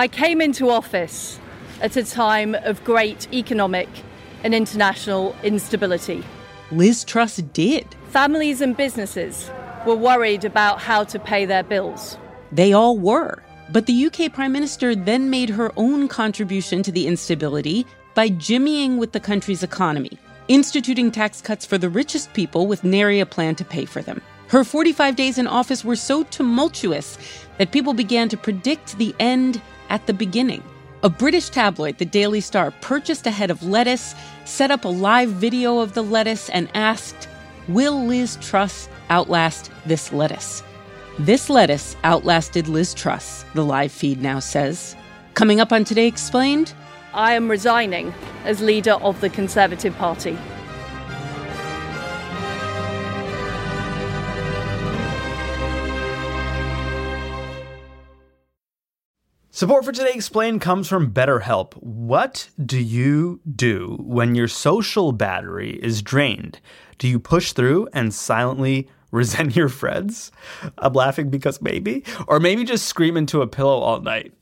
I came into office at a time of great economic and international instability. Liz Truss did. Families and businesses were worried about how to pay their bills. They all were. But the UK Prime Minister then made her own contribution to the instability by jimmying with the country's economy, instituting tax cuts for the richest people with nary a plan to pay for them. Her 45 days in office were so tumultuous that people began to predict the end at the beginning. A British tabloid, the Daily Star, purchased a head of lettuce, set up a live video of the lettuce, and asked, Will Liz Truss outlast this lettuce? This lettuce outlasted Liz Truss, the live feed now says. Coming up on Today Explained, I am resigning as leader of the Conservative Party. Support for Today Explained comes from BetterHelp. What do you do when your social battery is drained? Do you push through and silently resent your friends? I'm laughing because maybe. Or maybe just scream into a pillow all night.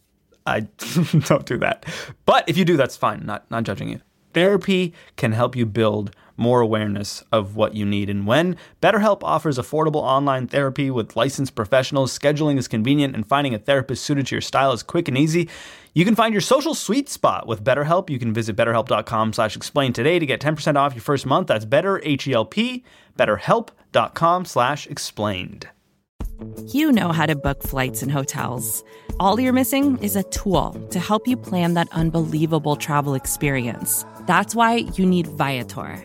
I don't do that. But if you do, that's fine. Not not judging you. Therapy can help you build more awareness of what you need and when. BetterHelp offers affordable online therapy with licensed professionals. Scheduling is convenient, and finding a therapist suited to your style is quick and easy. You can find your social sweet spot with BetterHelp. You can visit betterhelp.com slash explain today to get 10% off your first month. That's better, H-E-L-P, betterhelp.com slash explained. You know how to book flights and hotels. All you're missing is a tool to help you plan that unbelievable travel experience. That's why you need Viator.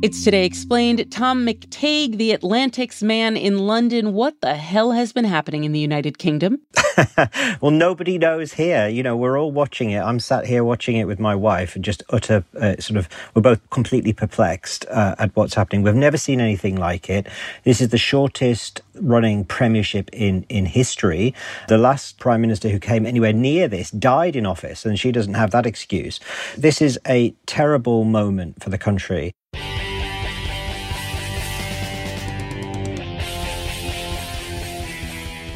It's Today Explained. Tom McTague, the Atlantic's man in London. What the hell has been happening in the United Kingdom? well, nobody knows here. You know, we're all watching it. I'm sat here watching it with my wife and just utter uh, sort of, we're both completely perplexed uh, at what's happening. We've never seen anything like it. This is the shortest running premiership in, in history. The last prime minister who came anywhere near this died in office, and she doesn't have that excuse. This is a terrible moment for the country.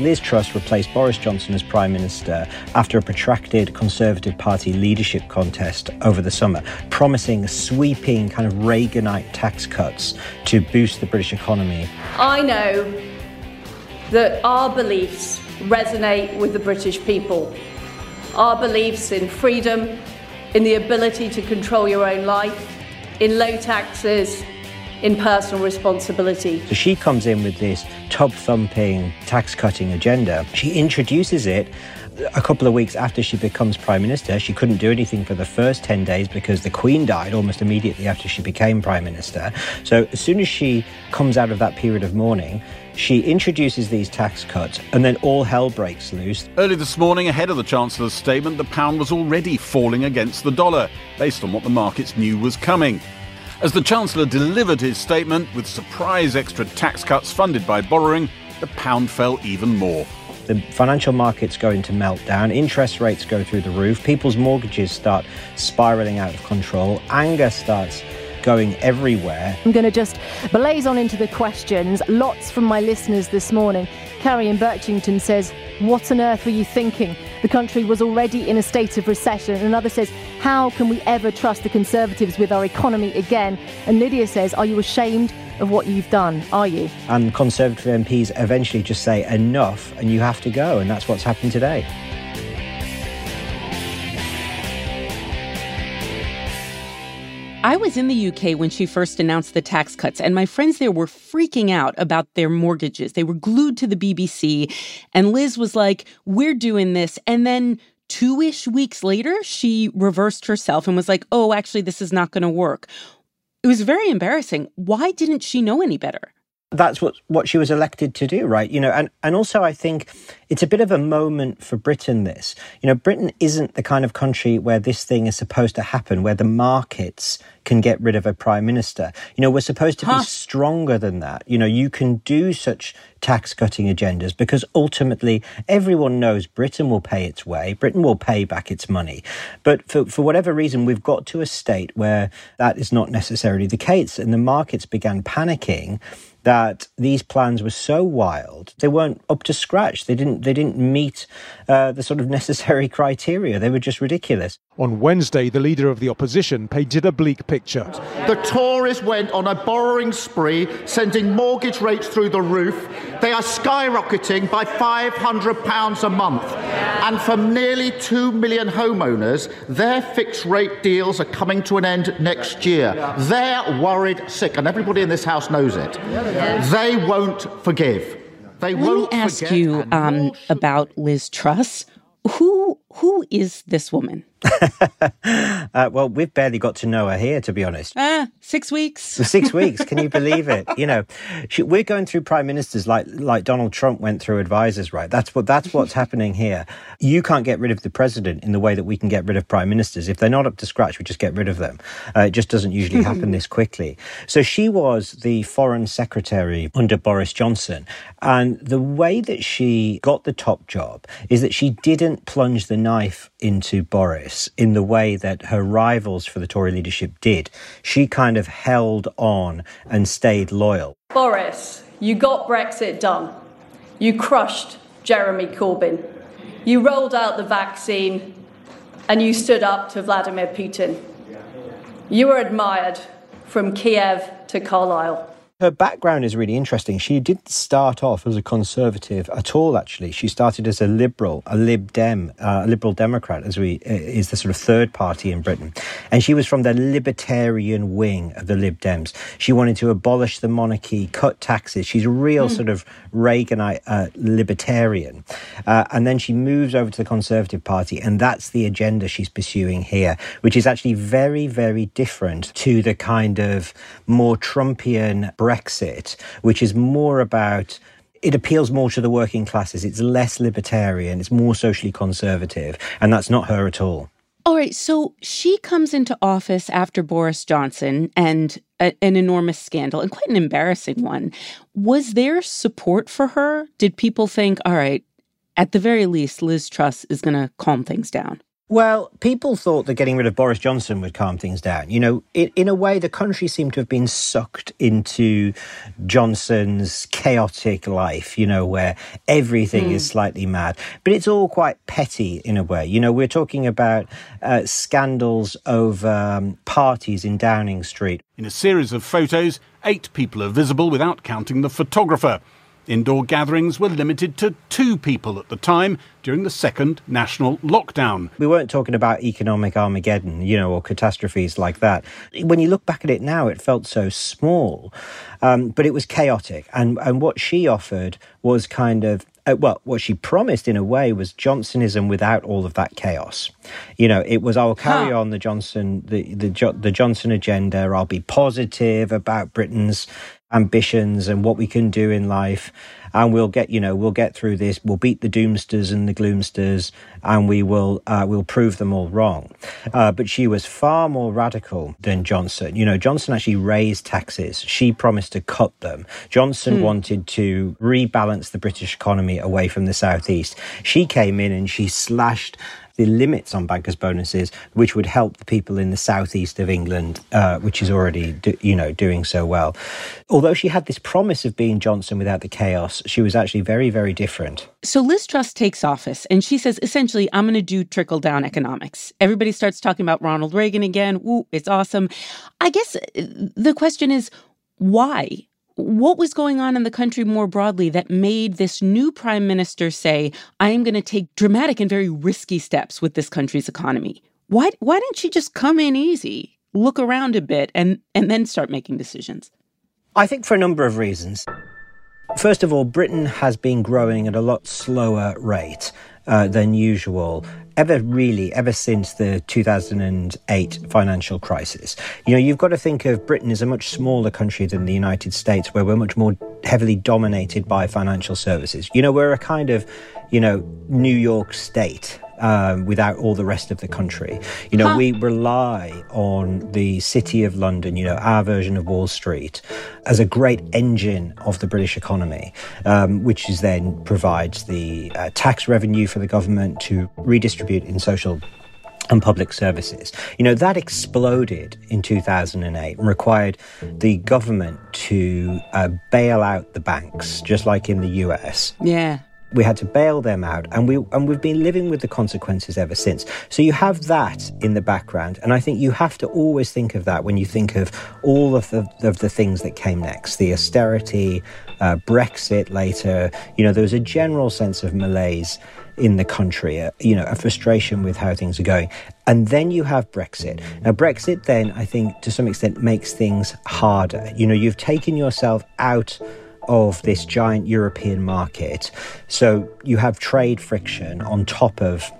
Liz Truss replaced Boris Johnson as Prime Minister after a protracted Conservative Party leadership contest over the summer, promising sweeping kind of Reaganite tax cuts to boost the British economy. I know that our beliefs resonate with the British people. Our beliefs in freedom, in the ability to control your own life, in low taxes, in personal responsibility. So she comes in with this tub thumping tax cutting agenda. She introduces it a couple of weeks after she becomes prime minister. She couldn't do anything for the first 10 days because the queen died almost immediately after she became prime minister. So as soon as she comes out of that period of mourning, she introduces these tax cuts and then all hell breaks loose. Early this morning, ahead of the Chancellor's statement, the pound was already falling against the dollar, based on what the markets knew was coming. As the Chancellor delivered his statement with surprise extra tax cuts funded by borrowing, the pound fell even more. The financial markets go into meltdown, interest rates go through the roof, people's mortgages start spiraling out of control, anger starts going everywhere. I'm going to just blaze on into the questions. Lots from my listeners this morning. Carrie in Birchington says, What on earth were you thinking? The country was already in a state of recession. Another says, How can we ever trust the Conservatives with our economy again? And Lydia says, Are you ashamed of what you've done? Are you? And Conservative MPs eventually just say, Enough, and you have to go. And that's what's happened today. I was in the UK when she first announced the tax cuts, and my friends there were freaking out about their mortgages. They were glued to the BBC, and Liz was like, We're doing this. And then two ish weeks later, she reversed herself and was like, Oh, actually, this is not going to work. It was very embarrassing. Why didn't she know any better? That's what, what she was elected to do, right? You know, and, and also I think it's a bit of a moment for Britain, this. You know, Britain isn't the kind of country where this thing is supposed to happen, where the markets can get rid of a prime minister. You know, we're supposed to huh. be stronger than that. You know, you can do such tax cutting agendas because ultimately everyone knows Britain will pay its way, Britain will pay back its money. But for, for whatever reason, we've got to a state where that is not necessarily the case. And the markets began panicking that these plans were so wild they weren't up to scratch. They didn't they didn't meet uh, the sort of necessary criteria. They were just ridiculous. On Wednesday, the leader of the opposition painted a bleak picture. The Tories went on a borrowing spree, sending mortgage rates through the roof. They are skyrocketing by £500 a month. And for nearly 2 million homeowners, their fixed rate deals are coming to an end next year. They're worried sick, and everybody in this House knows it. They won't forgive. They Let won't me ask you um, about Liz Truss. Who who is this woman? uh, well, we've barely got to know her here, to be honest. Ah, six weeks. six weeks. Can you believe it? You know, she, we're going through prime ministers like like Donald Trump went through advisors, right? That's what that's what's happening here. You can't get rid of the president in the way that we can get rid of prime ministers. If they're not up to scratch, we just get rid of them. Uh, it just doesn't usually happen this quickly. So she was the foreign secretary under Boris Johnson, and the way that she got the top job is that she didn't plunge the knife into Boris in the way that her rivals for the Tory leadership did. She kind of held on and stayed loyal. Boris, you got Brexit done. You crushed Jeremy Corbyn. You rolled out the vaccine and you stood up to Vladimir Putin. You were admired from Kiev to Carlisle her background is really interesting. She didn't start off as a conservative at all. Actually, she started as a liberal, a Lib Dem, uh, a Liberal Democrat, as we uh, is the sort of third party in Britain, and she was from the libertarian wing of the Lib Dems. She wanted to abolish the monarchy, cut taxes. She's a real mm. sort of Reaganite uh, libertarian, uh, and then she moves over to the Conservative Party, and that's the agenda she's pursuing here, which is actually very, very different to the kind of more Trumpian. Brexit, which is more about it appeals more to the working classes. It's less libertarian, it's more socially conservative, and that's not her at all. All right, so she comes into office after Boris Johnson and a, an enormous scandal, and quite an embarrassing one. Was there support for her? Did people think, all right, at the very least, Liz Truss is going to calm things down? Well, people thought that getting rid of Boris Johnson would calm things down. You know, in, in a way, the country seemed to have been sucked into Johnson's chaotic life, you know, where everything mm. is slightly mad. But it's all quite petty in a way. You know, we're talking about uh, scandals over um, parties in Downing Street. In a series of photos, eight people are visible without counting the photographer. Indoor gatherings were limited to two people at the time during the second national lockdown. We weren't talking about economic Armageddon, you know, or catastrophes like that. When you look back at it now, it felt so small, um, but it was chaotic. And, and what she offered was kind of uh, well, what she promised in a way was Johnsonism without all of that chaos. You know, it was I'll carry huh. on the Johnson the the the Johnson agenda. I'll be positive about Britain's ambitions and what we can do in life. And we'll get you know we'll get through this. We'll beat the doomsters and the gloomsters and we will uh, we'll prove them all wrong. Uh, but she was far more radical than johnson. You know johnson actually raised taxes. She promised to cut them. Johnson hmm. wanted to rebalance the british economy away from the southeast. She came in and she slashed the limits on bankers' bonuses, which would help the people in the southeast of England, uh, which is already, do, you know, doing so well. Although she had this promise of being Johnson without the chaos, she was actually very, very different. So Liz Truss takes office and she says, essentially, I'm going to do trickle down economics. Everybody starts talking about Ronald Reagan again. Ooh, it's awesome. I guess uh, the question is, why? What was going on in the country more broadly that made this new prime minister say, I am going to take dramatic and very risky steps with this country's economy? Why, why didn't she just come in easy, look around a bit, and, and then start making decisions? I think for a number of reasons. First of all, Britain has been growing at a lot slower rate uh, than usual ever really ever since the 2008 financial crisis. You know, you've got to think of Britain as a much smaller country than the United States, where we're much more heavily dominated by financial services. You know, we're a kind of, you know, New York state um, without all the rest of the country. You know, huh. we rely on the City of London, you know, our version of Wall Street, as a great engine of the British economy, um, which is then provides the uh, tax revenue for the government to redistribute in social and public services. You know, that exploded in 2008 and required the government to uh, bail out the banks, just like in the US. Yeah we had to bail them out and we and we've been living with the consequences ever since so you have that in the background and i think you have to always think of that when you think of all of the, of the things that came next the austerity uh, brexit later you know there was a general sense of malaise in the country, uh, you know, a frustration with how things are going. And then you have Brexit. Now, Brexit then, I think, to some extent, makes things harder. You know, you've taken yourself out of this giant European market. So you have trade friction on top of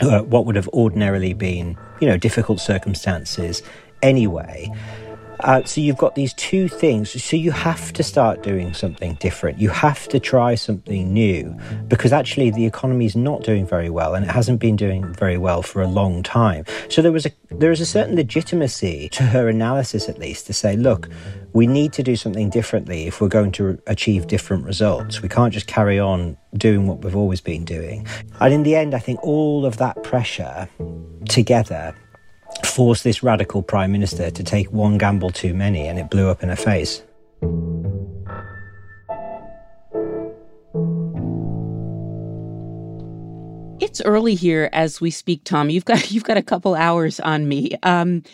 uh, what would have ordinarily been, you know, difficult circumstances anyway. Uh, so you've got these two things. So you have to start doing something different. You have to try something new because actually the economy is not doing very well and it hasn't been doing very well for a long time. So there was a there is a certain legitimacy to her analysis, at least, to say, look, we need to do something differently if we're going to achieve different results. We can't just carry on doing what we've always been doing. And in the end, I think all of that pressure together forced this radical prime minister to take one gamble too many, and it blew up in her face. It's early here as we speak, Tom. You've got you've got a couple hours on me. Um,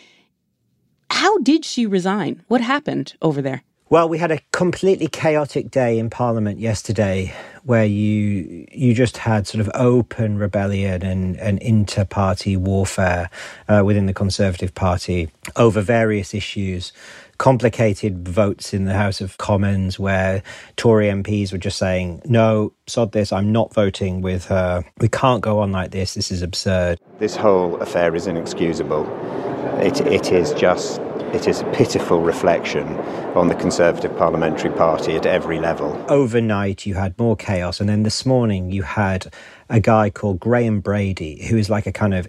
how did she resign? What happened over there? Well, we had a completely chaotic day in Parliament yesterday where you you just had sort of open rebellion and, and inter-party warfare uh, within the Conservative Party over various issues. Complicated votes in the House of Commons where Tory MPs were just saying, no, sod this, I'm not voting with her. We can't go on like this. This is absurd. This whole affair is inexcusable. It, it is just it is a pitiful reflection on the Conservative Parliamentary Party at every level. Overnight, you had more chaos, and then this morning, you had a guy called Graham Brady, who is like a kind of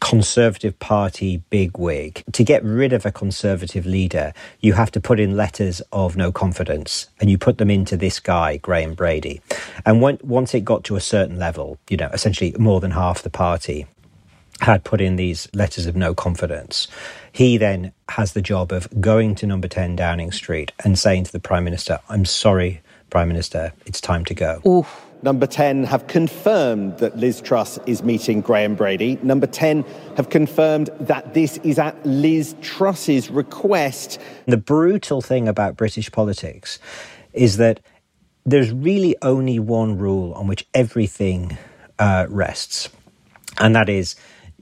Conservative Party bigwig. To get rid of a Conservative leader, you have to put in letters of no confidence, and you put them into this guy, Graham Brady. And when, once it got to a certain level, you know, essentially more than half the party had put in these letters of no confidence. He then has the job of going to number 10 Downing Street and saying to the Prime Minister, I'm sorry, Prime Minister, it's time to go. Oof. Number 10 have confirmed that Liz Truss is meeting Graham Brady. Number 10 have confirmed that this is at Liz Truss's request. The brutal thing about British politics is that there's really only one rule on which everything uh, rests, and that is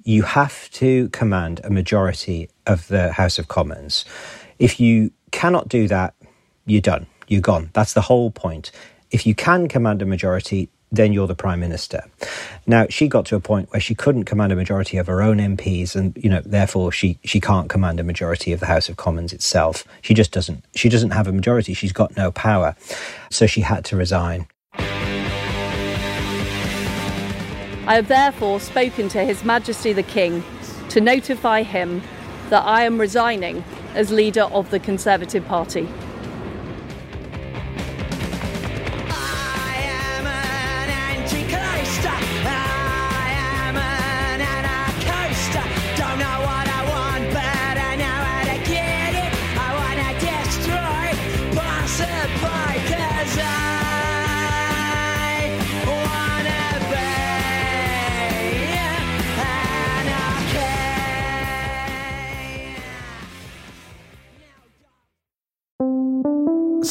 you have to command a majority of the House of Commons. If you cannot do that, you're done. You're gone. That's the whole point. If you can command a majority, then you're the prime minister. Now she got to a point where she couldn't command a majority of her own MPs, and you know therefore she she can't command a majority of the House of Commons itself. She just doesn't. She doesn't have a majority. She's got no power, so she had to resign. I have therefore spoken to His Majesty the King to notify him that I am resigning as leader of the Conservative Party.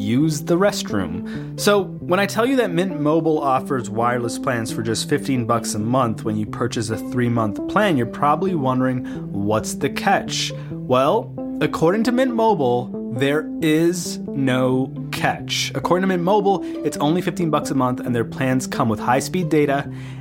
use the restroom. So, when I tell you that Mint Mobile offers wireless plans for just 15 bucks a month when you purchase a 3-month plan, you're probably wondering what's the catch? Well, according to Mint Mobile, there is no catch. According to Mint Mobile, it's only 15 bucks a month and their plans come with high-speed data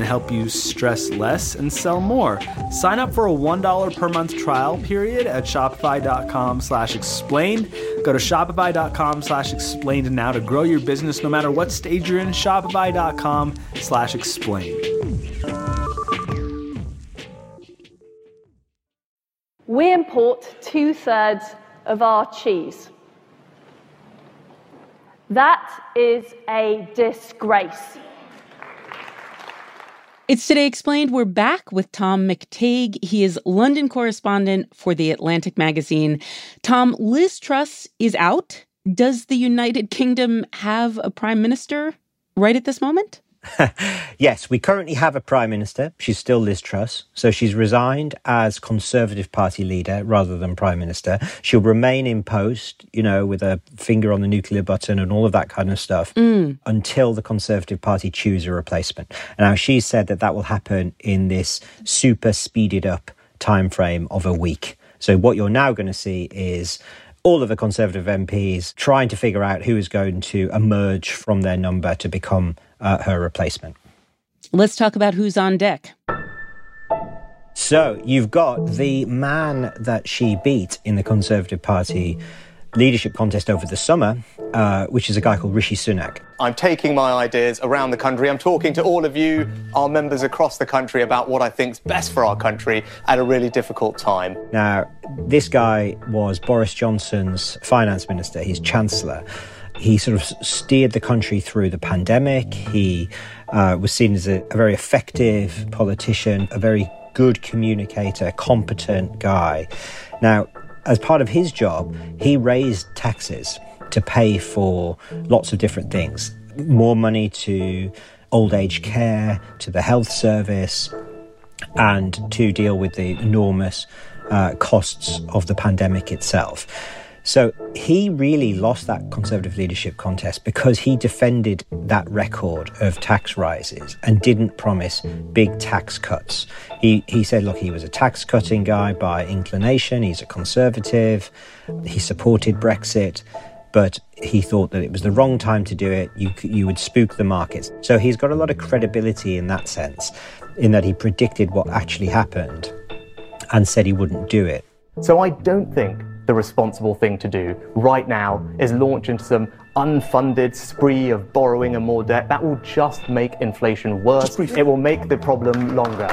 and help you stress less and sell more. Sign up for a $1 per month trial period at shopify.com slash explained. Go to shopify.com slash explained now to grow your business no matter what stage you're in. Shopify.com slash explained. We import two thirds of our cheese. That is a disgrace. It's Today Explained. We're back with Tom McTague. He is London correspondent for The Atlantic magazine. Tom, Liz Truss is out. Does the United Kingdom have a prime minister right at this moment? yes, we currently have a prime minister. She's still Liz Truss. So she's resigned as Conservative Party leader rather than prime minister. She'll remain in post, you know, with a finger on the nuclear button and all of that kind of stuff mm. until the Conservative Party choose a replacement. Now, she said that that will happen in this super speeded up time frame of a week. So what you're now going to see is all of the Conservative MPs trying to figure out who is going to emerge from their number to become uh, her replacement. Let's talk about who's on deck. So you've got the man that she beat in the Conservative Party leadership contest over the summer, uh, which is a guy called Rishi Sunak. I'm taking my ideas around the country. I'm talking to all of you, our members across the country, about what I think's best for our country at a really difficult time. Now, this guy was Boris Johnson's finance minister, he's chancellor. He sort of steered the country through the pandemic. He uh, was seen as a, a very effective politician, a very good communicator, competent guy. Now, as part of his job, he raised taxes to pay for lots of different things more money to old age care, to the health service, and to deal with the enormous uh, costs of the pandemic itself. So he really lost that Conservative leadership contest because he defended that record of tax rises and didn't promise big tax cuts. He, he said, look, he was a tax cutting guy by inclination, he's a conservative, he supported Brexit. But he thought that it was the wrong time to do it. You, you would spook the markets. So he's got a lot of credibility in that sense, in that he predicted what actually happened and said he wouldn't do it. So I don't think the responsible thing to do right now is launch into some unfunded spree of borrowing and more debt. That will just make inflation worse. It will make the problem longer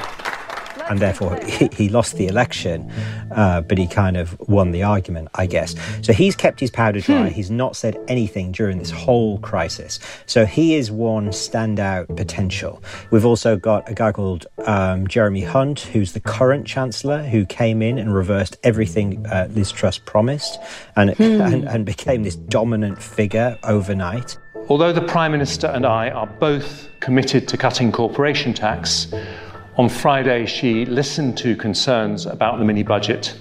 and therefore he, he lost the election, uh, but he kind of won the argument, I guess. So he's kept his powder dry. Hmm. He's not said anything during this whole crisis. So he is one standout potential. We've also got a guy called um, Jeremy Hunt, who's the current chancellor, who came in and reversed everything uh, Liz Truss promised, and, hmm. and and became this dominant figure overnight. Although the Prime Minister and I are both committed to cutting corporation tax, On Friday, she listened to concerns about the mini budget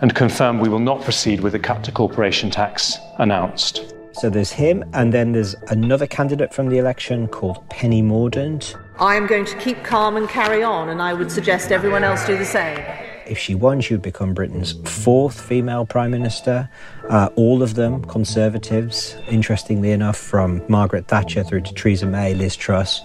and confirmed we will not proceed with the cut to corporation tax announced. So there's him, and then there's another candidate from the election called Penny Mordaunt. I am going to keep calm and carry on, and I would suggest everyone else do the same. If she won, she would become Britain's fourth female prime minister. Uh, all of them conservatives, interestingly enough, from Margaret Thatcher through to Theresa May, Liz Truss.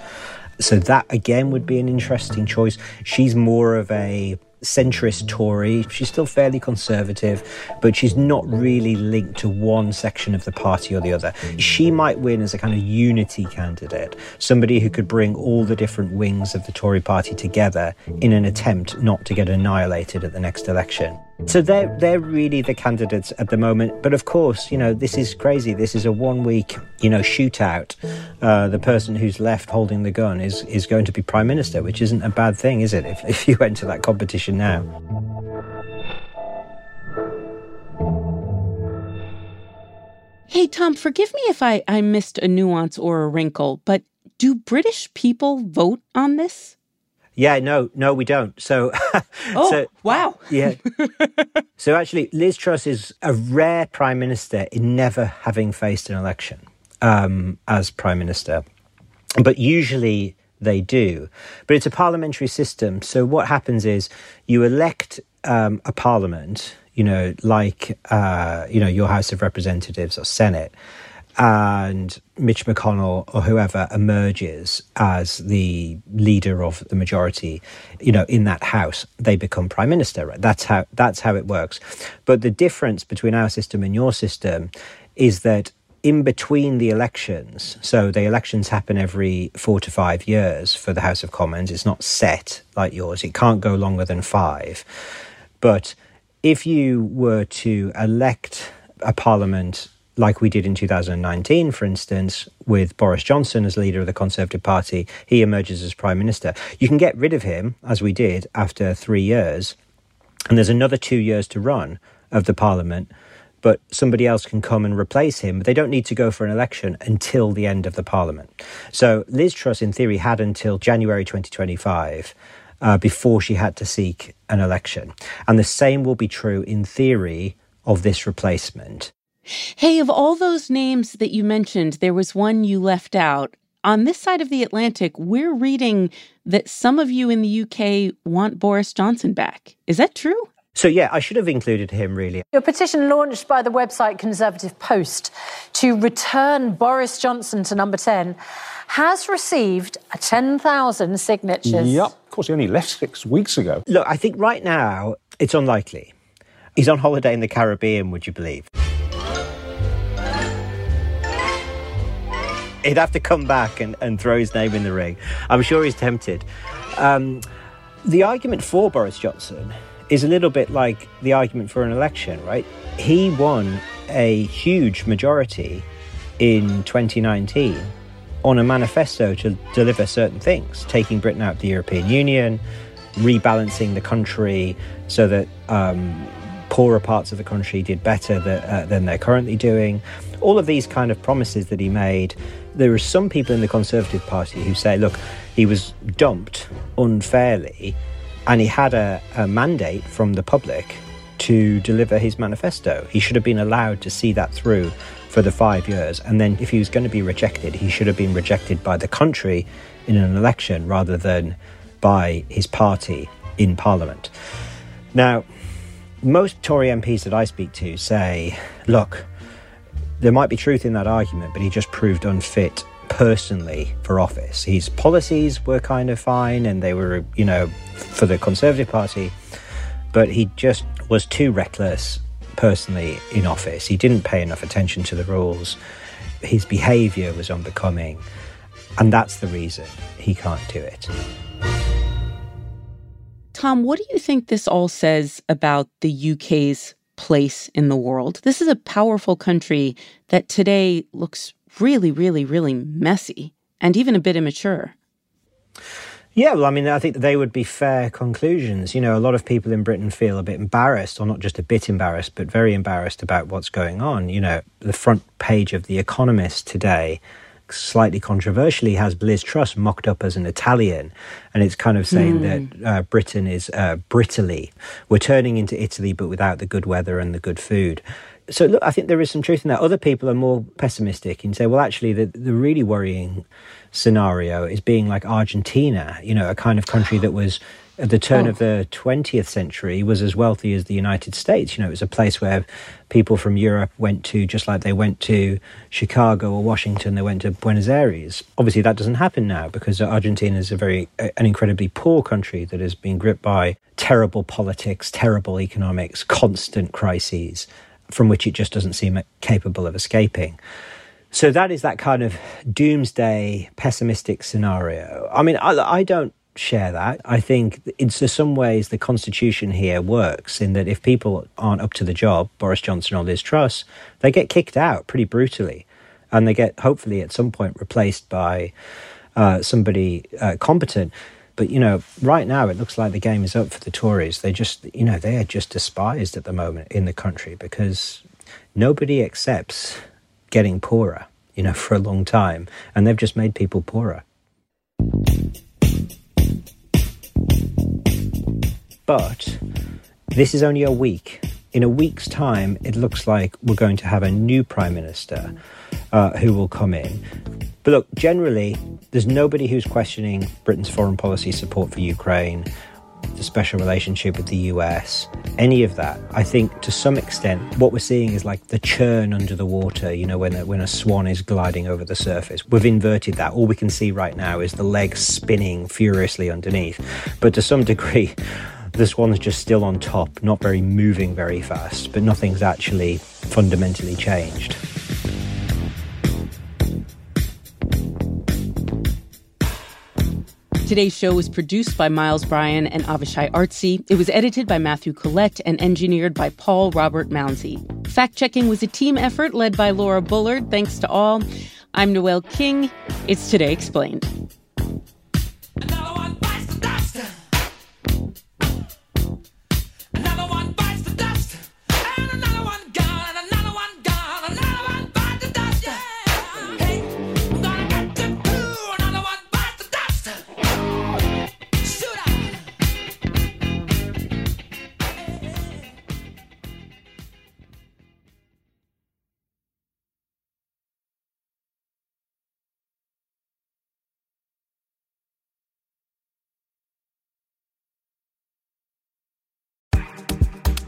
So that again would be an interesting choice. She's more of a centrist Tory. She's still fairly conservative, but she's not really linked to one section of the party or the other. She might win as a kind of unity candidate, somebody who could bring all the different wings of the Tory party together in an attempt not to get annihilated at the next election. So they're they're really the candidates at the moment. But of course, you know, this is crazy. This is a one week, you know, shootout. Uh, the person who's left holding the gun is is going to be prime minister, which isn't a bad thing, is it? If if you enter that competition now. Hey, Tom, forgive me if I, I missed a nuance or a wrinkle, but do British people vote on this? Yeah, no, no, we don't. So, oh, so, wow. Yeah. so actually, Liz Truss is a rare prime minister in never having faced an election um, as prime minister. But usually they do. But it's a parliamentary system. So what happens is you elect um, a parliament, you know, like, uh, you know, your House of Representatives or Senate and Mitch McConnell or whoever emerges as the leader of the majority, you know, in that house, they become prime minister. Right? That's how that's how it works. But the difference between our system and your system is that in between the elections, so the elections happen every four to five years for the House of Commons. It's not set like yours. It can't go longer than five. But if you were to elect a parliament like we did in 2019, for instance, with Boris Johnson as leader of the Conservative Party, he emerges as Prime Minister. You can get rid of him, as we did, after three years, and there's another two years to run of the Parliament, but somebody else can come and replace him. But they don't need to go for an election until the end of the Parliament. So Liz Truss, in theory, had until January 2025. Uh, before she had to seek an election. And the same will be true in theory of this replacement. Hey, of all those names that you mentioned, there was one you left out. On this side of the Atlantic, we're reading that some of you in the UK want Boris Johnson back. Is that true? So, yeah, I should have included him really. A petition launched by the website Conservative Post to return Boris Johnson to number 10 has received 10,000 signatures. Yep. Of course, he only left six weeks ago. Look, I think right now it's unlikely. He's on holiday in the Caribbean, would you believe? He'd have to come back and, and throw his name in the ring. I'm sure he's tempted. Um, the argument for Boris Johnson is a little bit like the argument for an election, right? He won a huge majority in 2019 on a manifesto to deliver certain things, taking Britain out of the European Union, rebalancing the country so that um, poorer parts of the country did better uh, than they're currently doing. All of these kind of promises that he made. There are some people in the Conservative Party who say, look, he was dumped unfairly and he had a, a mandate from the public to deliver his manifesto. He should have been allowed to see that through for the five years. And then, if he was going to be rejected, he should have been rejected by the country in an election rather than by his party in Parliament. Now, most Tory MPs that I speak to say, look, there might be truth in that argument, but he just proved unfit personally for office. His policies were kind of fine and they were, you know, for the Conservative Party, but he just was too reckless personally in office. He didn't pay enough attention to the rules. His behaviour was unbecoming, and that's the reason he can't do it. Tom, what do you think this all says about the UK's place in the world? This is a powerful country that today looks really, really, really messy and even a bit immature. Yeah, well, I mean, I think they would be fair conclusions. You know, a lot of people in Britain feel a bit embarrassed, or not just a bit embarrassed, but very embarrassed about what's going on. You know, the front page of The Economist today slightly controversially has Liz Truss mocked up as an Italian, and it's kind of saying Mm. that uh, Britain is uh. We're turning into Italy, but without the good weather and the good food. So look, I think there is some truth in that. Other people are more pessimistic and say, well, actually, the, the really worrying scenario is being like Argentina, you know, a kind of country that was at the turn Oh. of the 20th century was as wealthy as the United States. You know, it was a place where people from Europe went to, just like they went to Chicago or Washington, they went to Buenos Aires. Obviously, that doesn't happen now because Argentina is a very, an incredibly poor country that has been gripped by terrible politics, terrible economics, constant crises from which it just doesn't seem capable of escaping. So that is that kind of doomsday pessimistic scenario. I mean, I, I don't share that. I think in some ways the constitution here works in that if people aren't up to the job, Boris Johnson or Liz Truss, they get kicked out pretty brutally, and they get hopefully at some point replaced by uh, somebody uh, competent. But you know, right now it looks like the game is up for the Tories. They just, you know, they are just despised at the moment in the country because nobody accepts getting poorer, you know, for a long time, and they've just made people poorer. But this is only a week. In a week's time, it looks like we're going to have a new prime minister uh, who will come in. But look, generally, there's nobody who's questioning Britain's foreign policy support for Ukraine, the special relationship with the US, any of that. I think to some extent, what we're seeing is like the churn under the water, you know, when when a swan is gliding over the surface. We've inverted that. All we can see right now is the legs spinning furiously underneath. But to some degree, the one's just still on top, not very moving very fast, but nothing's actually fundamentally changed. Today's show was produced by Miles Bryan and Avishai Artsy. It was edited by Matthew Collette and engineered by Paul Robert Mounsey. Fact checking was a team effort led by Laura Bullard. Thanks to all. I'm Noel King. It's Today Explained.